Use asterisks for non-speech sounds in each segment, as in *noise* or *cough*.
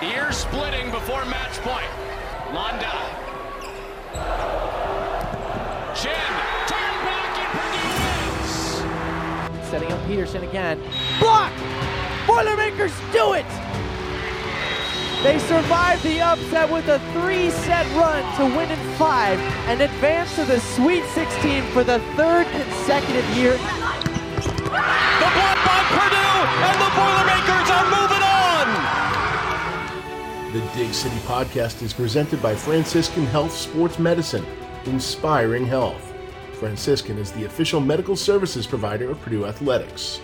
Ear splitting before match point. Londa. Chinn. Turn back and Purdue wins. Setting up Peterson again. Block! Boilermakers do it! They survive the upset with a three-set run to win in five and advance to the Sweet 16 for the third consecutive year. Dig City podcast is presented by Franciscan Health Sports Medicine, inspiring health. Franciscan is the official medical services provider of Purdue Athletics.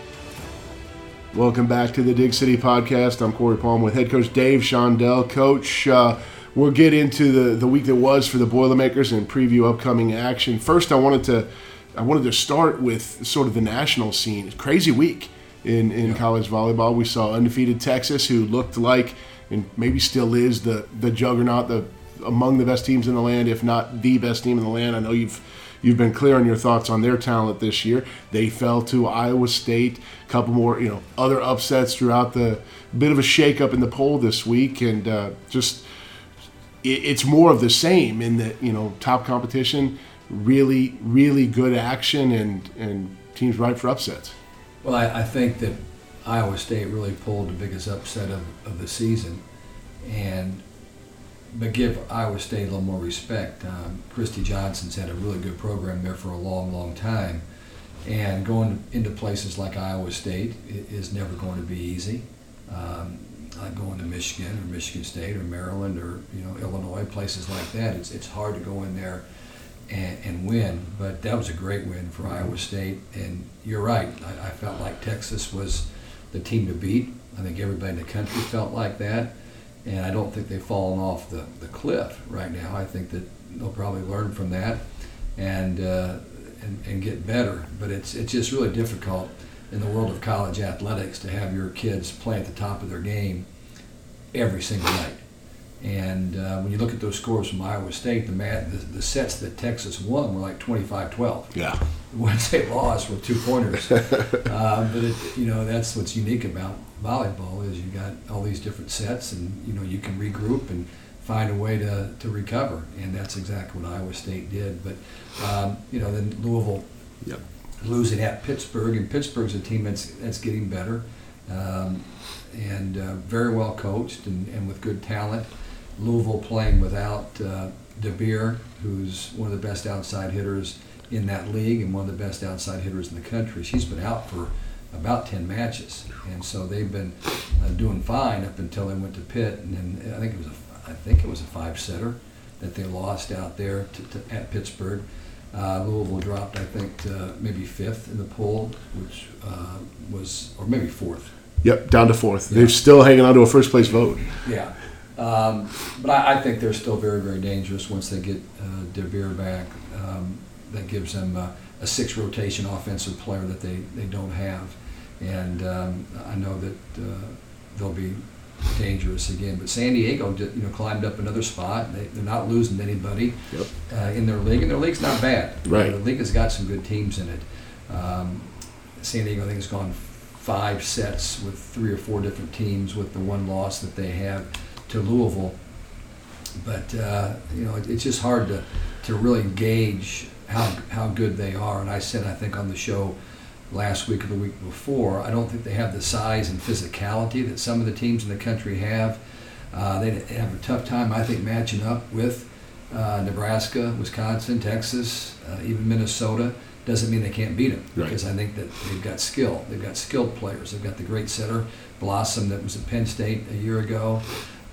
Welcome back to the Dig City podcast. I'm Corey Palm with head coach Dave Shondell. Coach, uh, we'll get into the, the week that was for the Boilermakers and preview upcoming action. First, I wanted to I wanted to start with sort of the national scene. Crazy week in, in yeah. college volleyball. We saw undefeated Texas, who looked like and maybe still is the the juggernaut, the among the best teams in the land, if not the best team in the land. I know you've You've been clear on your thoughts on their talent this year. They fell to Iowa State. A couple more, you know, other upsets throughout the bit of a shakeup in the poll this week, and uh, just it, it's more of the same in the you know top competition, really, really good action, and and teams ripe for upsets. Well, I, I think that Iowa State really pulled the biggest upset of, of the season, and but give Iowa State a little more respect. Um, Christy Johnson's had a really good program there for a long, long time, and going into places like Iowa State is never going to be easy. Um, like going to Michigan or Michigan State or Maryland or you know Illinois, places like that. It's it's hard to go in there and, and win. But that was a great win for Iowa State. And you're right. I, I felt like Texas was the team to beat. I think everybody in the country felt like that and I don't think they've fallen off the, the cliff right now. I think that they'll probably learn from that and, uh, and, and get better. But it's, it's just really difficult in the world of college athletics to have your kids play at the top of their game every single night. And uh, when you look at those scores from Iowa State, the, mat, the, the sets that Texas won were like 25-12. Yeah. Ones they lost were two pointers. *laughs* uh, but it, you know that's what's unique about volleyball is you got all these different sets, and you know you can regroup and find a way to, to recover, and that's exactly what Iowa State did. But um, you know then Louisville yep. losing at Pittsburgh, and Pittsburgh's a team that's that's getting better. Um, and uh, very well coached and, and with good talent. Louisville playing without uh, DeBeer, who's one of the best outside hitters in that league and one of the best outside hitters in the country. She's been out for about 10 matches, and so they've been uh, doing fine up until they went to Pitt, and then I think it was a I think it was a five setter that they lost out there to, to, at Pittsburgh. Uh, Louisville dropped, I think, to maybe fifth in the poll, which uh, was, or maybe fourth. Yep, down to fourth. Yeah. They're still hanging on to a first place vote. Yeah. Um, but I, I, think they're still very, very dangerous once they get uh, DeBeer back. Um, that gives them uh, a six rotation offensive player that they, they don't have. And um, I know that uh, they'll be dangerous again. But San Diego, you know, climbed up another spot. They, are not losing anybody yep. uh, in their league, and their league's not bad. Right. the league has got some good teams in it. Um, San Diego, I think, has gone five sets with three or four different teams with the one loss that they have to Louisville. But uh, you know, it, it's just hard to to really gauge how how good they are. And I said, I think on the show last week or the week before, I don't think they have the size and physicality that some of the teams in the country have. Uh, they have a tough time, I think, matching up with uh, Nebraska, Wisconsin, Texas, uh, even Minnesota. Doesn't mean they can't beat them right. because I think that they've got skill. They've got skilled players. They've got the great setter Blossom that was at Penn State a year ago.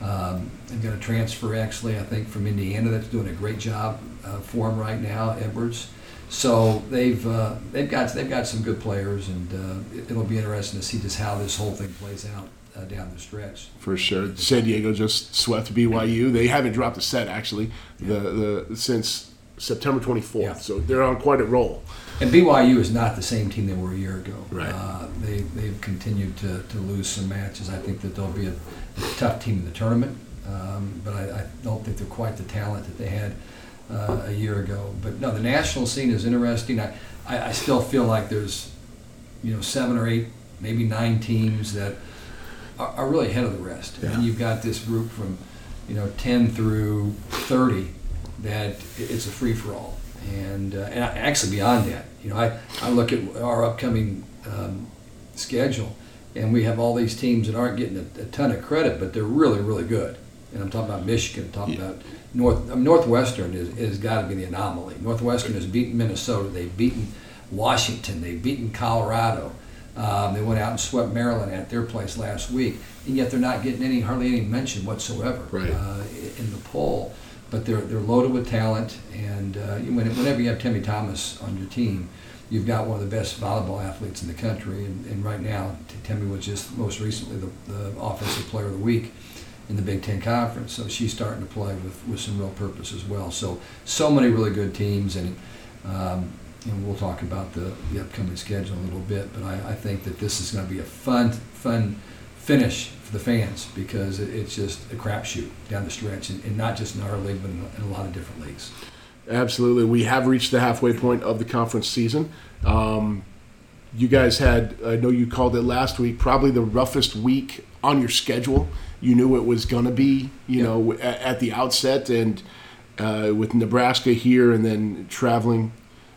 Um, they've got a transfer actually, I think, from Indiana that's doing a great job uh, for them right now, Edwards. So they've uh, they've got they've got some good players, and uh, it, will be interesting to see just how this whole thing plays out uh, down the stretch. For sure, San Diego just swept BYU. They haven't dropped a set actually the the since September 24th, yeah. so they're on quite a roll. And BYU is not the same team they were a year ago. Right. Uh, they they've continued to, to lose some matches. I think that they'll be a, a tough team in the tournament, um, but I, I, don't think they're quite the talent that they had uh, a year ago. But no, the national scene is interesting. I, I, I still feel like there's, you know, seven or eight, maybe nine teams that are, are really ahead of the rest. Yeah. And you've got this group from, you know, 10 through 30 that it's a free for all. And, uh, and actually beyond that, you know, I, I look at our upcoming um, schedule and we have all these teams that aren't getting a, a ton of credit, but they're really, really good. And I'm talking about Michigan, I'm talking Yeah. about North, I mean, Northwestern is, is got to be the anomaly. Northwestern has beaten Minnesota, they've beaten Washington, they've beaten Colorado. Um, they went out and swept Maryland at their place last week, and yet they're not getting any hardly any mention whatsoever Right. uh, in the poll. But they're they're loaded with talent, and uh, whenever you have Temi Thomas on your team, you've got one of the best volleyball athletes in the country. And, and right now, Temi was just most recently the, the offensive player of the week in the Big Ten Conference. So she's starting to play with, with some real purpose as well. So so many really good teams, and um, and we'll talk about the, the upcoming schedule a little bit. But I, I think that this is going to be a fun fun finish for the fans because it, it's just a crapshoot down the stretch, and, and not just in our league, but in, in a lot of different leagues. Absolutely. We have reached the halfway point of the conference season. Um, you guys had, I know you called it last week, probably the roughest week on your schedule. You knew it was going to be, you Yeah. know, at, at the outset, and uh, with Nebraska here and then traveling,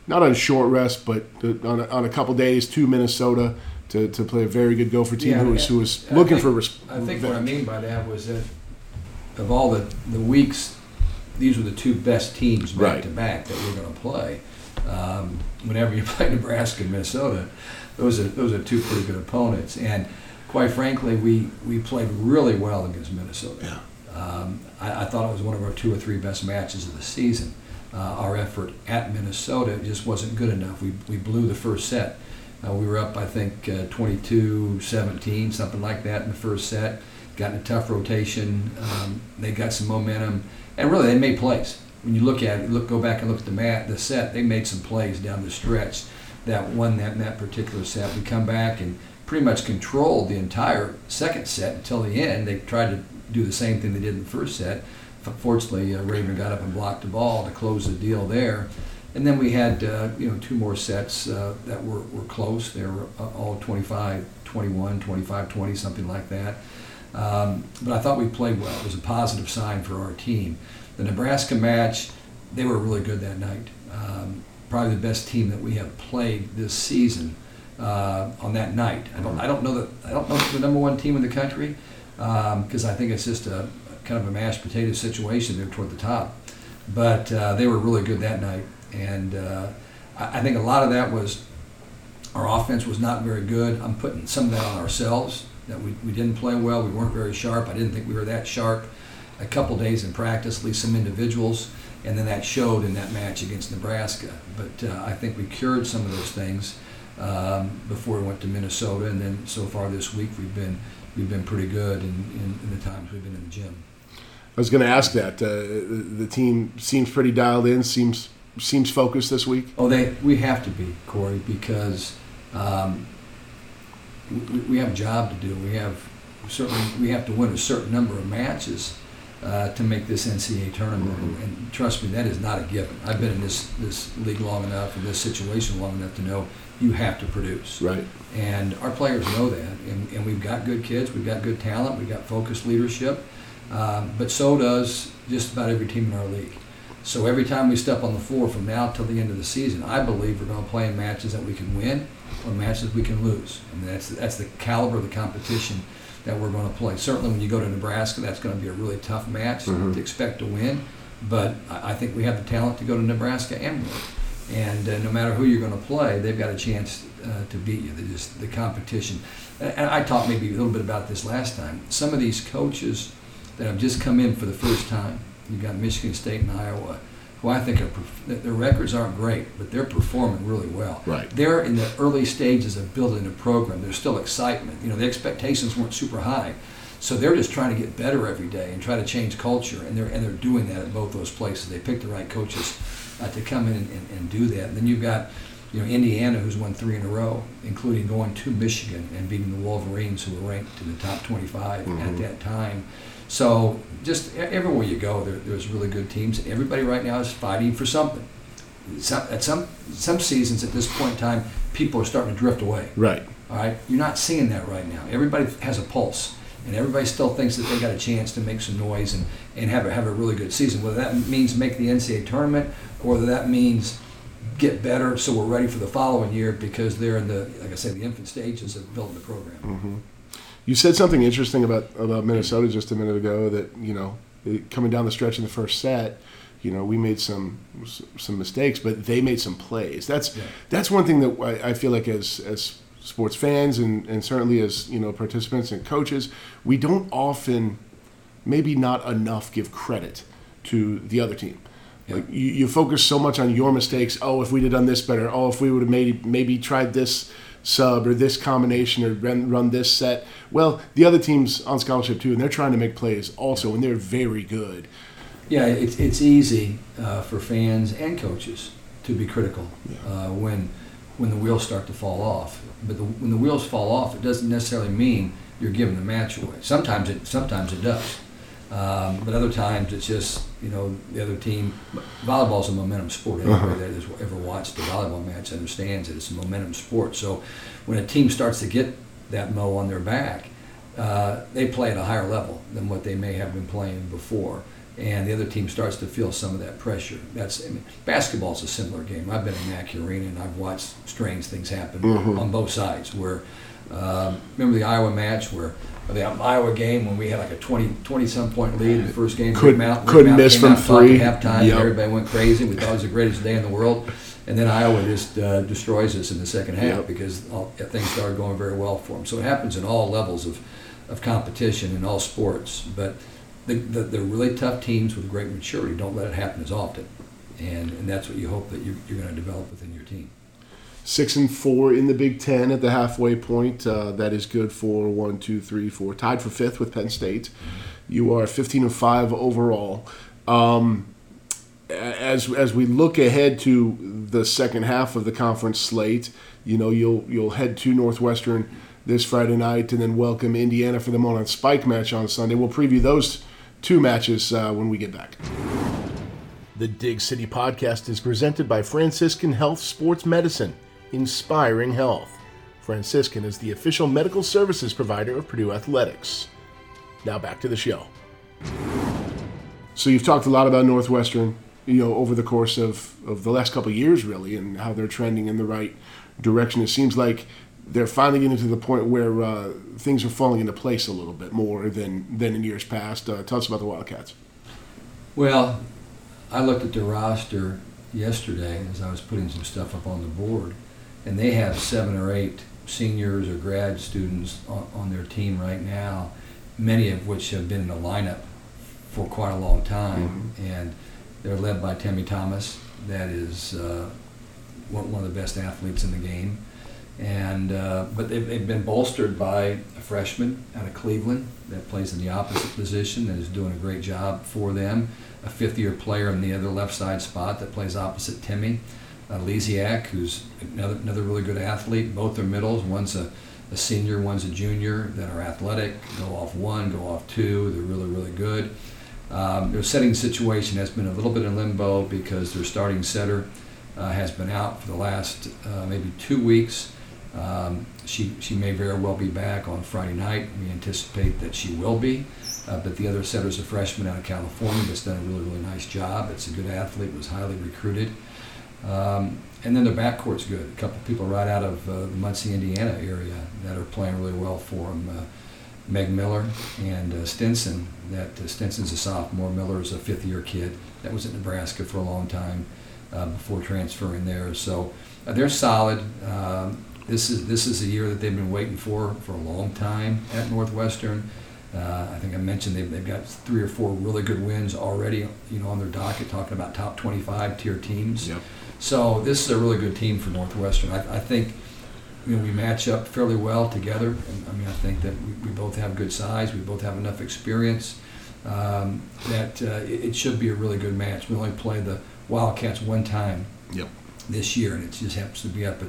not on short rest, but on a, on a couple days to Minnesota to, to play a very good Gopher team Yeah, who was, who was I looking think- for res- I think what I mean by that was that of all the, the weeks, these were the two best teams back Right. to back that we're going to play. Um, whenever you *laughs* play Nebraska and Minnesota, those are those are two pretty good opponents. And quite frankly, we, we played really well against Minnesota. Um, I, I thought it was one of our two or three best matches of the season. Uh, our effort at Minnesota just wasn't good enough. We, we blew the first set. Uh, we were up, I think, uh, 22 17, something like that in the first set. Got in a tough rotation. Um, they got some momentum. And really, they made plays. When you look at it, look, go back and look at the mat, the set, they made some plays down the stretch that won that, that particular set. We come back and pretty much controlled the entire second set until the end. They tried to do the same thing they did in the first set. Fortunately, uh, Raven got up and blocked the ball to close the deal there. And then we had uh, you know two more sets uh, that were, were close. They were uh, all 25, 21, 25, 20, something like that. Um, but I thought we played well. It was a positive sign for our team. The Nebraska match, they were really good that night. Um, probably the best team that we have played this season uh, on that night. I don't, I don't know that I don't know the number one team in the country because I think it's just a kind of a mashed potato situation there toward the top. But uh, they were really good that night, and uh, I, I think a lot of that was our offense was not very good. I'm putting some of that on ourselves that we, we didn't play well. We weren't very sharp. I didn't think we were that sharp. A couple days in practice, at least some individuals, and then that showed in that match against Nebraska. But uh, I think we cured some of those things um, before we went to Minnesota, and then so far this week we've been we've been pretty good in, in, in the times we've been in the gym. I was going to ask that. Uh, the, the team seems pretty dialed in, seems seems focused this week. Oh, they we have to be Corey because um, we, we have a job to do. We have certainly we have to win a certain number of matches uh, to make this NCAA tournament. And, and trust me, that is not a given. I've been in this this league long enough, in this situation long enough to know you have to produce. Right. And our players know that. And, and we've got good kids, we've got good talent, we've got focused leadership. Um, but so does just about every team in our league. So every time we step on the floor from now till the end of the season, I believe we're going to play in matches that we can win or matches we can lose. I mean, that's, that's the caliber of the competition that we're going to play. Certainly when you go to Nebraska, that's going to be a really tough match to expect to win. But I think we have the talent to go to Nebraska and win. And uh, no matter who you're going to play, they've got a chance uh, to beat you. They just the competition. And I talked maybe a little bit about this last time. Some of these coaches that have just come in for the first time. You've got Michigan State and Iowa, who I think are their records aren't great, but they're performing really well. Right. They're in the early stages of building a program. There's still excitement. You know, the expectations weren't super high. So they're just trying to get better every day and try to change culture, and they're and they're doing that at both those places. They picked the right coaches uh, to come in and, and, and do that. And then you've got, you know, Indiana, who's won three in a row, including going to Michigan and beating the Wolverines, who were ranked in the top 25 at that time. So just everywhere you go, there, there's really good teams. Everybody right now is fighting for something. Some, at some some seasons, at this point in time, people are starting to drift away. Right. All right, you're not seeing that right now. Everybody has a pulse. and everybody still thinks that they got a chance to make some noise and, and have a, have a really good season. Whether that means make the NCAA tournament or whether that means get better so we're ready for the following year because they're in the, like I said, the infant stages of building the program. Mm-hmm. You said something interesting about, about Minnesota just a minute ago that, you know, coming down the stretch in the first set, you know, we made some some mistakes, but they made some plays. That's yeah. that's one thing that I, I feel like as as sports fans and, and certainly as you know participants and coaches, we don't often, maybe not enough, give credit to the other team. Yeah. Like you, you focus so much on your mistakes. Oh, if we'd have done this better. Oh, if we would have maybe maybe tried this sub or this combination or run, run this set. Well, the other team's on scholarship too, and they're trying to make plays also, and they're very good. Yeah, it's it's easy uh, for fans and coaches to be critical yeah. uh, when when the wheels start to fall off. But the, when the wheels fall off, it doesn't necessarily mean you're giving the match away. Sometimes it sometimes it does, um, but other times it's just you know the other team. Volleyball's a momentum sport. Anybody uh-huh. that has ever watched a volleyball match understands it. It's a momentum sport. So when a team starts to get that mo on their back, uh, they play at a higher level than what they may have been playing before and the other team starts to feel some of that pressure. That's I mean, basketball's a similar game. I've been in Mackey Arena and I've watched strange things happen mm-hmm. on both sides. Where uh, remember the Iowa match where the Iowa game when we had like a 20, 20 some point lead in the first game. Could, out, couldn't miss from three. Halftime, yep. everybody went crazy. We thought it was the greatest day in the world. And then Iowa just uh, destroys us in the second half yep. because all, things started going very well for them. So it happens in all levels of, of competition in all sports. But the, the, the really tough teams with great maturity don't let it happen as often. And, and that's what you hope that you're, you're going to develop within your team. Six and four in the Big Ten at the halfway point. Uh, that is good for one, two, three, four. Tied for fifth with Penn State. You are 15 and five overall. Um, as as we look ahead to the second half of the conference slate, you know you'll you'll head to Northwestern this Friday night, and then welcome Indiana for the Monon Spike match on Sunday. We'll preview those two matches uh, when we get back. The Dig City podcast is presented by Franciscan Health Sports Medicine, inspiring health. Franciscan is the official medical services provider of Purdue Athletics. Now back to the show. So you've talked a lot about Northwestern, you know, over the course of, of the last couple of years, really, and how they're trending in the right direction. It seems like they're finally getting to the point where uh, things are falling into place a little bit more than than in years past. Uh, tell us about the Wildcats. Well, I looked at the roster yesterday as I was putting some stuff up on the board, and they have seven or eight seniors or grad students on, on their team right now, many of which have been in the lineup for quite a long time, mm-hmm. and they're led by Temi Thomas. That is uh, one, of the best athletes in the game and uh, but they've, they've, been bolstered by a freshman out of Cleveland that plays in the opposite position and is doing a great job for them. A fifth-year player in the other left side spot that plays opposite Temi uh, Lesiak, who's another another really good athlete. Both are middles. One's a, a senior, one's a junior that are athletic. Go off one, go off two. They're really really good. Um, their setting situation has been a little bit in limbo because their starting setter uh, has been out for the last uh, maybe two weeks um, she, she may very well be back on Friday night. We anticipate that she will be. Uh, but the other setter is a freshman out of California that's done a really, really nice job. It's a good athlete, was highly recruited. Um, and then their backcourt's good. A couple people right out of uh, the Muncie, Indiana area that are playing really well for them. Uh, Meg Miller and uh, Stinson. That uh, Stinson's a sophomore. Miller is a fifth-year kid that was at Nebraska for a long time uh, before transferring there. So uh, they're solid. Um, this is this is a year that they've been waiting for for a long time at Northwestern. Uh, I think I mentioned they've, they've got three or four really good wins already, you know, on their docket, talking about top 25 tier teams. Yep. So this is a really good team for Northwestern. I, I think you know, we match up fairly well together. And, I mean, I think that we, we both have good size. We both have enough experience um, that uh, it, it, should be a really good match. We only play the Wildcats one time yep. this year, and it just happens to be up at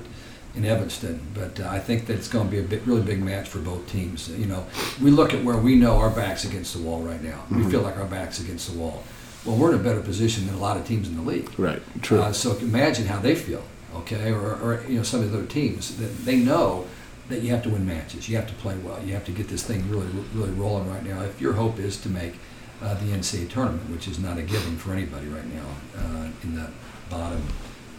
in Evanston. But uh, I think that it's going to be a big, really big match for both teams. You know, we look at where we know our backs against the wall right now. Mm-hmm. We feel like our backs against the wall. Well, we're in a better position than a lot of teams in the league. Right. True. Uh, so imagine how they feel. Okay, or, or you know some of the other teams that they know that you have to win matches. You have to play well. You have to get this thing really, really rolling right now. If your hope is to make uh, the NCAA tournament, which is not a given for anybody right now uh, in the bottom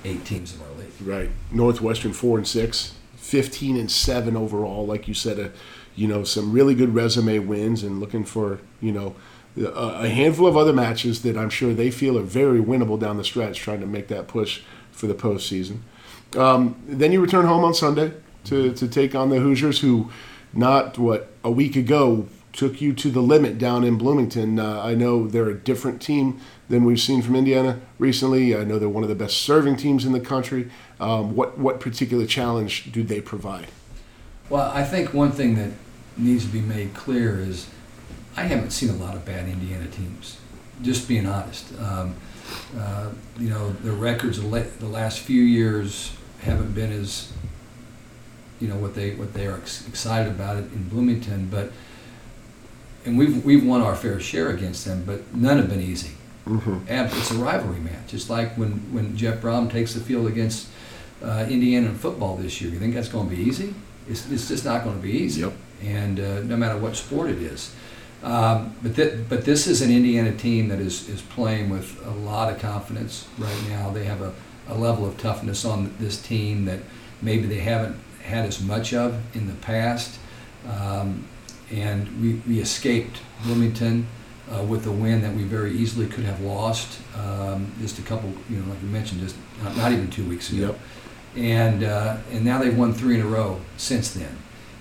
eight teams of our. Right. Northwestern four and six, 15 and seven overall. Like you said, a, you know, some really good resume wins, and looking for you know a, a handful of other matches that I'm sure they feel are very winnable down the stretch, trying to make that push for the postseason. Um, then you return home on Sunday to, to take on the Hoosiers, who not what a week ago took you to the limit down in Bloomington. Uh, I know they're a different team than we've seen from Indiana recently. I know they're one of the best serving teams in the country. Um, what what particular challenge do they provide? Well, I think one thing that needs to be made clear is I haven't seen a lot of bad Indiana teams. Just being honest, um, uh, you know the records the last few years haven't been as you know what they what they are ex- excited about it in Bloomington, but and we've we've won our fair share against them, but none have been easy. Mm-hmm. It's a rivalry match. It's like when when Jeff Brohm takes the field against uh, Indiana in football this year. You think that's going to be easy? It's, it's just not going to be easy. Yep. And uh, no matter what sport it is. Um, but th- but this is an Indiana team that is, is playing with a lot of confidence right now. They have a, a level of toughness on this team that maybe they haven't had as much of in the past. Um, and we, we escaped Bloomington uh, with a win that we very easily could have lost um, just a couple, you know, like you mentioned, just not, not even two weeks ago. Yep. And, uh, and now they've won three in a row since then,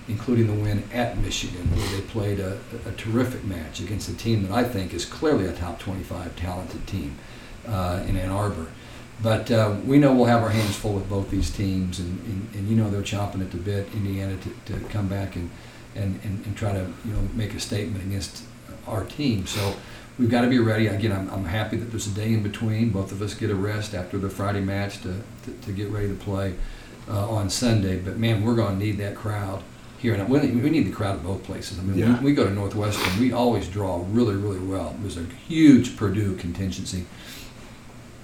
including the win at Michigan, where they played a, a terrific match against a team that I think is clearly a top 25 talented team uh, in Ann Arbor. But uh, we know we'll have our hands full with both these teams, and, and, and you know they're chomping at the bit, Indiana, to, to come back and, and, and, and try to you know make a statement against our team. So we've got to be ready. Again, I'm, I'm happy that there's a day in between. Both of us get a rest after the Friday match to, to, to get ready to play uh, on Sunday. But man, we're going to need that crowd here. And we, we need the crowd at both places. I mean, yeah. we, we, go to Northwestern, we always draw really, really well. There's a huge Purdue contingency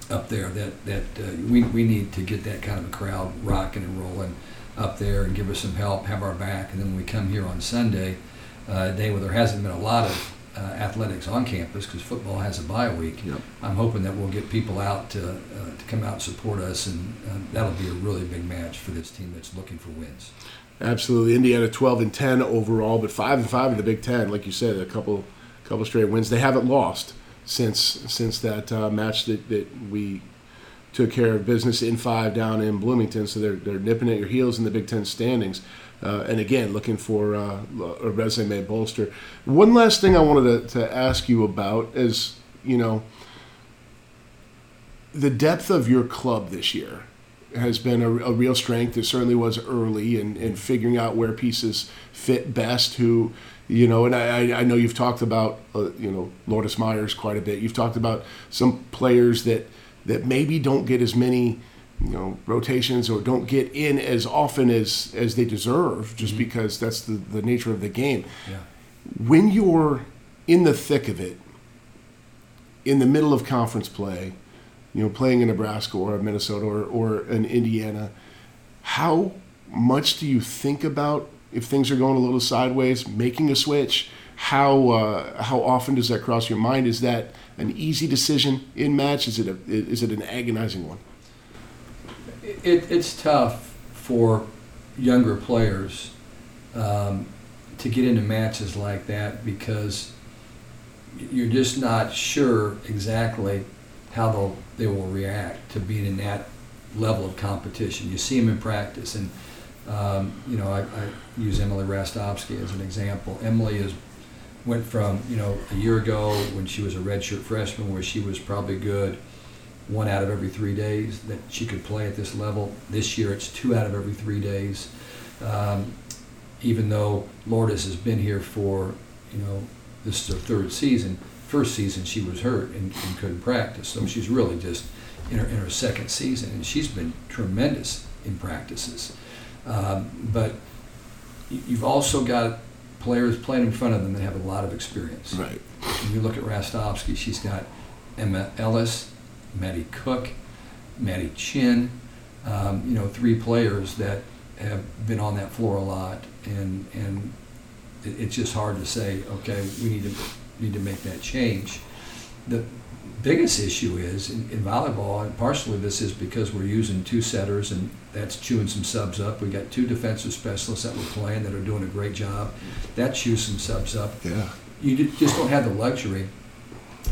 up there that, that uh, we, we need to get that kind of a crowd rocking and rolling up there and give us some help, have our back. And then when we come here on Sunday, uh, a day where there hasn't been a lot of uh, athletics on campus because football has a bye week. Yep. I'm hoping that we'll get people out to, uh, to come out and support us, and uh, that'll be a really big match for this team that's looking for wins. Absolutely, Indiana 12 and 10 overall, but five and five in the Big Ten. Like you said, a couple couple straight wins. They haven't lost since since that uh, match that, that we took care of business in five down in Bloomington. So they're they're nipping at your heels in the Big Ten standings. Uh, and again, looking for uh, a resume bolster. One last thing I wanted to, to ask you about is, you know, the depth of your club this year has been a, a real strength. It certainly was early in, in figuring out where pieces fit best. Who, you know, and I, I know you've talked about, uh, you know, Lourdes Myers quite a bit. You've talked about some players that that maybe don't get as many you know rotations or don't get in as often as as they deserve just mm-hmm. because that's the, the nature of the game yeah. when you're in the thick of it in the middle of conference play you know playing in nebraska or minnesota or, or in indiana how much do you think about if things are going a little sideways making a switch how uh, how often does that cross your mind is that an easy decision in match is it a, is it an agonizing one it, it's tough for younger players um, to get into matches like that because you're just not sure exactly how they'll, they will react to being in that level of competition. You see them in practice, and um, you know I, I, use Emily Rastovsky as an example. Emily is went from you know a year ago when she was a redshirt freshman, where she was probably good one out of every three days that she could play at this level. This year it's two out of every three days. Um, even though Lourdes has been here for, you know, this is her third season. First season she was hurt and, and couldn't practice, so she's really just in her, in her second season, and she's been tremendous in practices. Um, but you've also got players playing in front of them that have a lot of experience. Right. When you look at Rastovsky, she's got Emma Ellis, Maddie Cook, Maddie Chinn, um, you know, three players that have been on that floor a lot, and and it, it's just hard to say, okay, we need to need to make that change. The biggest issue is in, in volleyball, and partially this is because we're using two setters, and that's chewing some subs up. We got two defensive specialists that we're playing that are doing a great job. That chews some subs up. Yeah. You just don't have the luxury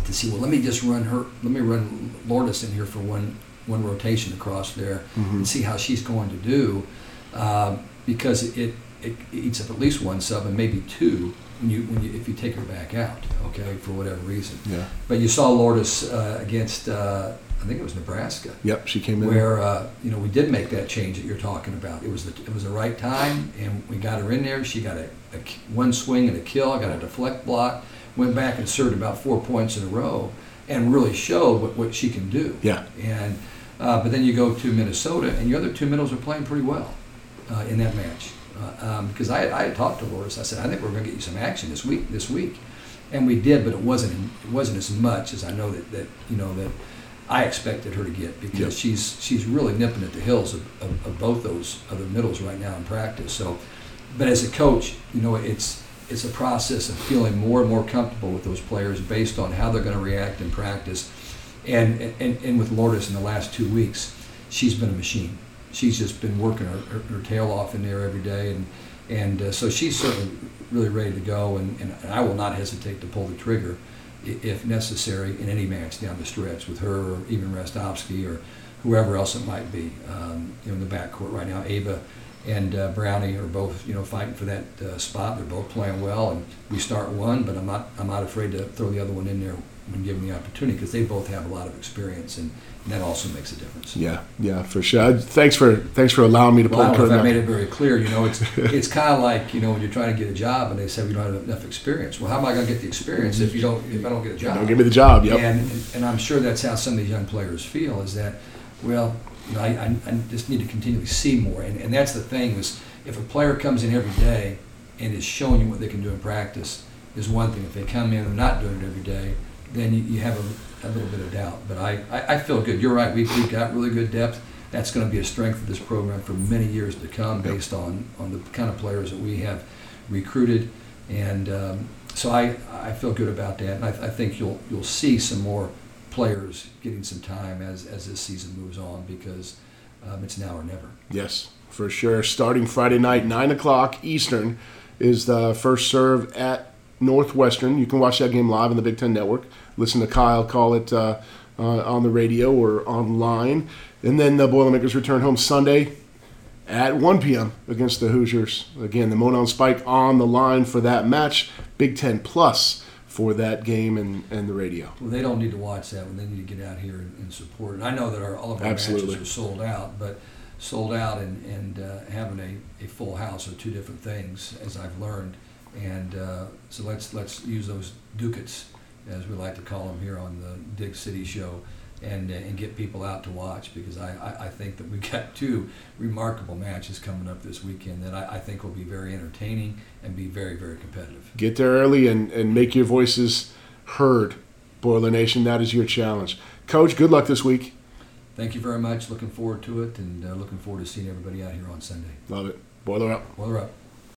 to see. Well, let me just run her. Let me run Lourdes in here for one one rotation across there and see how she's going to do, um, because it, it eats up at least one sub and maybe two you when you if you take her back out. Okay, for whatever reason. Yeah. But you saw Lourdes uh, against uh, I think it was Nebraska Yep. She came in. where uh, you know we did make that change that you're talking about. It was the it was the right time, and we got her in there. She got a, a one swing and a kill. Got a deflect block. Went back and served about four points in a row, and really showed what, what she can do. Yeah. And uh, but then you go to Minnesota, and your other two middles are playing pretty well uh, in that match. Uh, um, because I, I had talked to Lourdes, I said I think we're going to get you some action this week. This week, and we did, but it wasn't it wasn't as much as I know that, that you know that I expected her to get because Yep. she's she's really nipping at the hills of, of, of both those other middles right now in practice. So, but as a coach, you know it's it's a process of feeling more and more comfortable with those players based on how they're going to react in practice, and and, and with Lourdes in the last two weeks, she's been a machine. She's just been working her, her, her tail off in there every day, and and uh, so she's certainly really ready to go. And, and I will not hesitate to pull the trigger if necessary in any match down the stretch with her or even Rastovsky or whoever else it might be. Um, in the backcourt right now, Ava and uh, Brownie are both you know fighting for that uh, spot. They're both playing well, and we start one, but I'm not I'm not afraid to throw the other one in there when given the opportunity because they both have a lot of experience, and that also makes a difference. Yeah. Yeah. For sure. Thanks for thanks for allowing me to pull Well, I. I made it very clear. You know, it's *laughs* it's kind of like you know when you're trying to get a job and they say we don't have enough experience. Well, how am I going to get the experience if you don't if I don't get a job? Don't give me the job. Yep. And and I'm sure that's how some of these young players feel is that, well, you know, I, I, I just need to continually see more. And, and that's the thing is if a player comes in every day and is showing you what they can do in practice is one thing. If they come in and they're not doing it every day, then you, you have a, a little bit of doubt. But I, I, I feel good. You're right. We've, we've got really good depth. That's going to be a strength of this program for many years to come based on, on the kind of players that we have recruited. And um, so I, I feel good about that. And I, I think you'll, you'll see some more players getting some time as, as this season moves on because um, it's now or never. Yes, for sure. Starting Friday night, 9 o'clock Eastern, is the first serve at Northwestern. You can watch that game live on the Big Ten Network. Listen to Kyle call it uh, uh, on the radio or online. And then the Boilermakers return home Sunday at 1 p.m. against the Hoosiers. Again, the Monon Spike on the line for that match. Big Ten Plus for that game and, and the radio. Well, they don't need to watch that one. They need to get out here and, and support it. I know that our, all of our Absolutely. matches are sold out, but sold out and, and uh, having a, a full house are two different things, as I've learned. And uh, so let's let's use those ducats, as we like to call them here on the Dig City Show, and uh, and get people out to watch because I, I, I think that we've got two remarkable matches coming up this weekend that I, I think will be very entertaining and be very very competitive. Get there early and, and make your voices heard, Boiler Nation. That is your challenge. Coach, good luck this week. Thank you very much. Looking forward to it, and uh, looking forward to seeing everybody out here on Sunday. Love it. Boiler up. Boiler up.